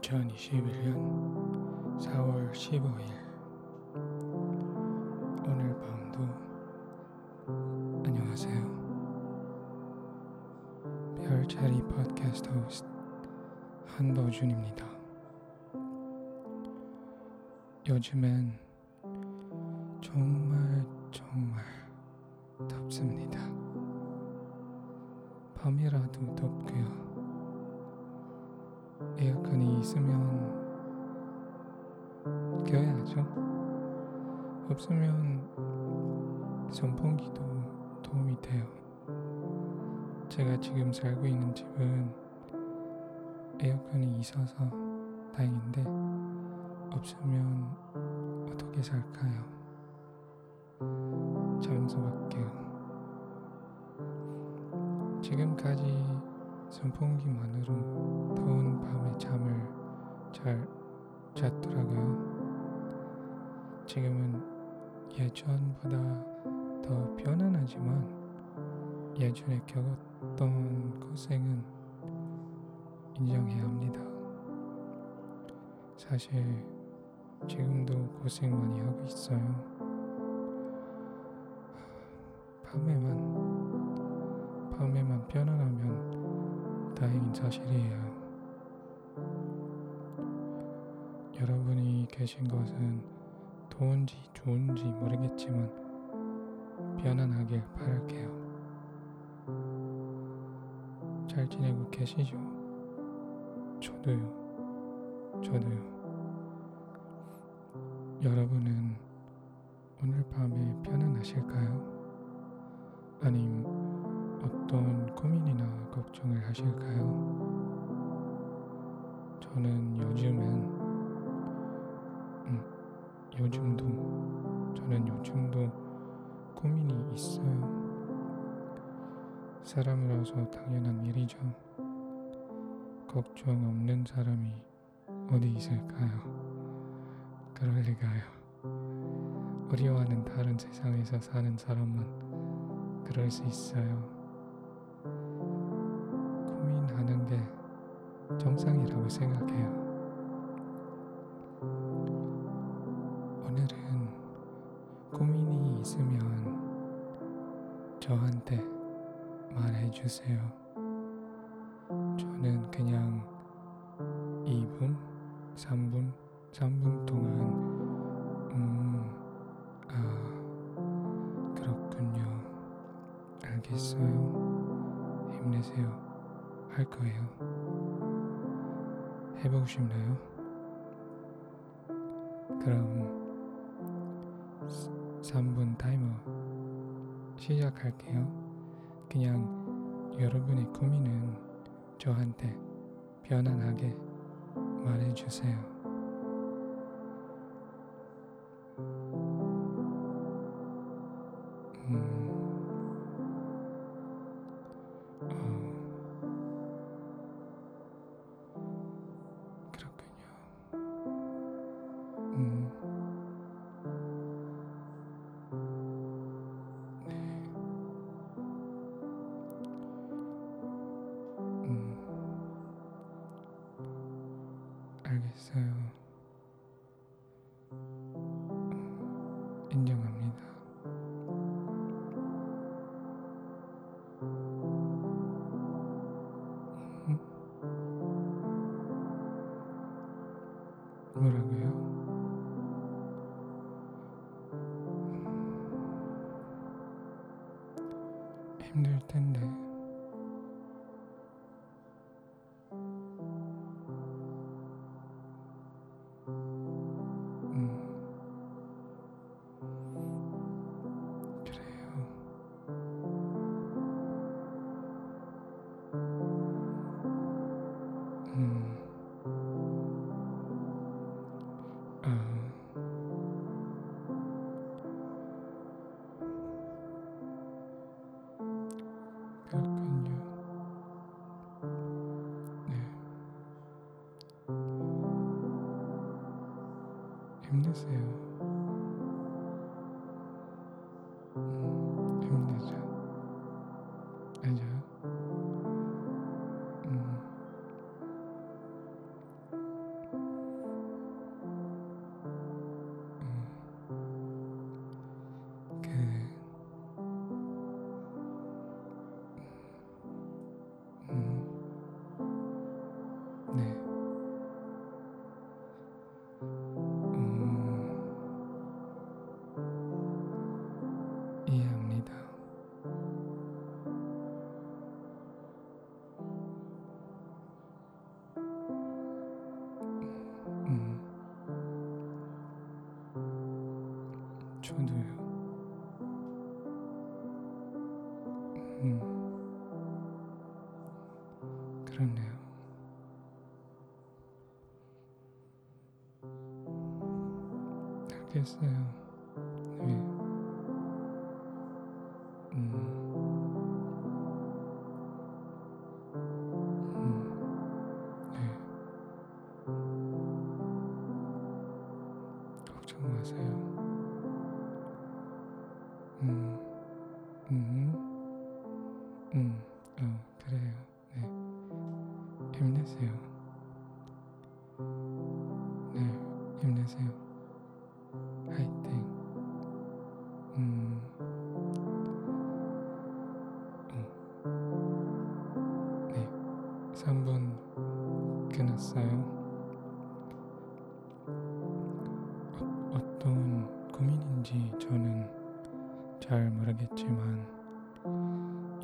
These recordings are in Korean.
2021년 4월 15일 오늘 밤도 안녕하세요. 별자리 팟캐스트 호스트 한도준입니다. 요즘엔 정말 정말 덥습니다. 밤이라도 덥고요. 에어컨이 있으면 껴야죠. 없으면 선풍기도 도움이 돼요. 제가 지금 살고 있는 집은 에어컨이 있어서 다행인데 없으면 어떻게 살까요? 잠수 밖에요. 지금까지 선풍기만으로 더운 밤에 잠을 잘 잤더라고요. 지금은 예전보다 더 편안하지만 예전에 겪었던 고생은 인정해야 합니다. 사실 지금도 고생 많이 하고 있어요. 밤에만 밤에만 편안하면 다행인 사실이에요. 여러분이 계신 것은 좋은지 좋은지 모르겠지만 편안하길 바랄게요. 잘 지내고 계시죠? 저도요. 저도요. 여러분은 오늘 밤에 편 사람으로서 당연한 일이죠. 걱정 없는 사람이 어디 있을까요? 그럴 리가요. 우리와는 다른 세상에서 사는 사람만 그럴 수 있어요. 고민하는 게 정상이라고 생각해요. 말해주세요. 저는 그냥 2분, 3분, 3분 동안, 음, 아, 그렇군요. 알겠어요. 힘내세요. 할 거예요. 해보고 싶나요? 그럼 3분 타이머 시작할게요. 그냥 여러분의 고민은 저한테 편안하게 말해주세요. 힘들 텐데. 힘 저도 음 그렇네요. 알겠어요.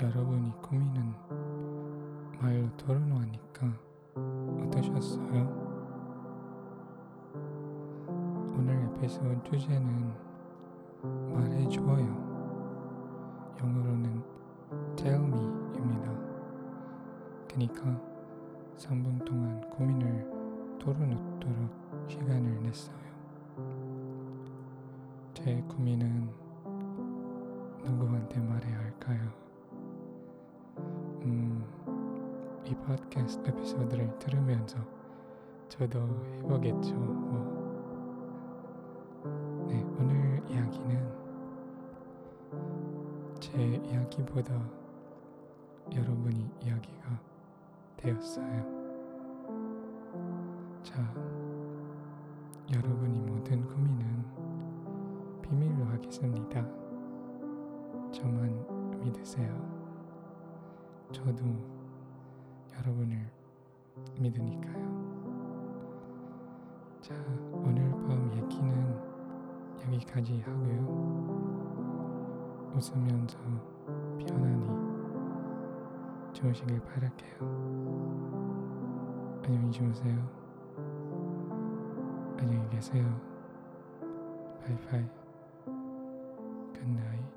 여러분이 고민은 말로 털어놓으니까 어떠셨어요? 오늘 에피소드 주제는 말해줘요. 영어로는 tell me입니다. 그니까 3분 동안 고민을 털어놓도록 시간을 냈어요. 제 고민은 누구한테 말해야 할까요? 음, 이 팟캐스트 에피소드를 들으면서 저도 해보겠죠. 뭐. 네, 오늘 이야기는 제 이야기보다 여러분이 이야기가 되었어요. 자, 여러분이 모든 고민은 비밀로 하겠습니다. 저만 믿으세요. 저도 여러분을 믿으니까요. 자, 오늘 밤 얘기는 여기까지 하고요. 웃으면서 편안히 주무시길 바랄게요. 안녕히 주무세요. 안녕히 계세요. 바이바이. 굿나잇.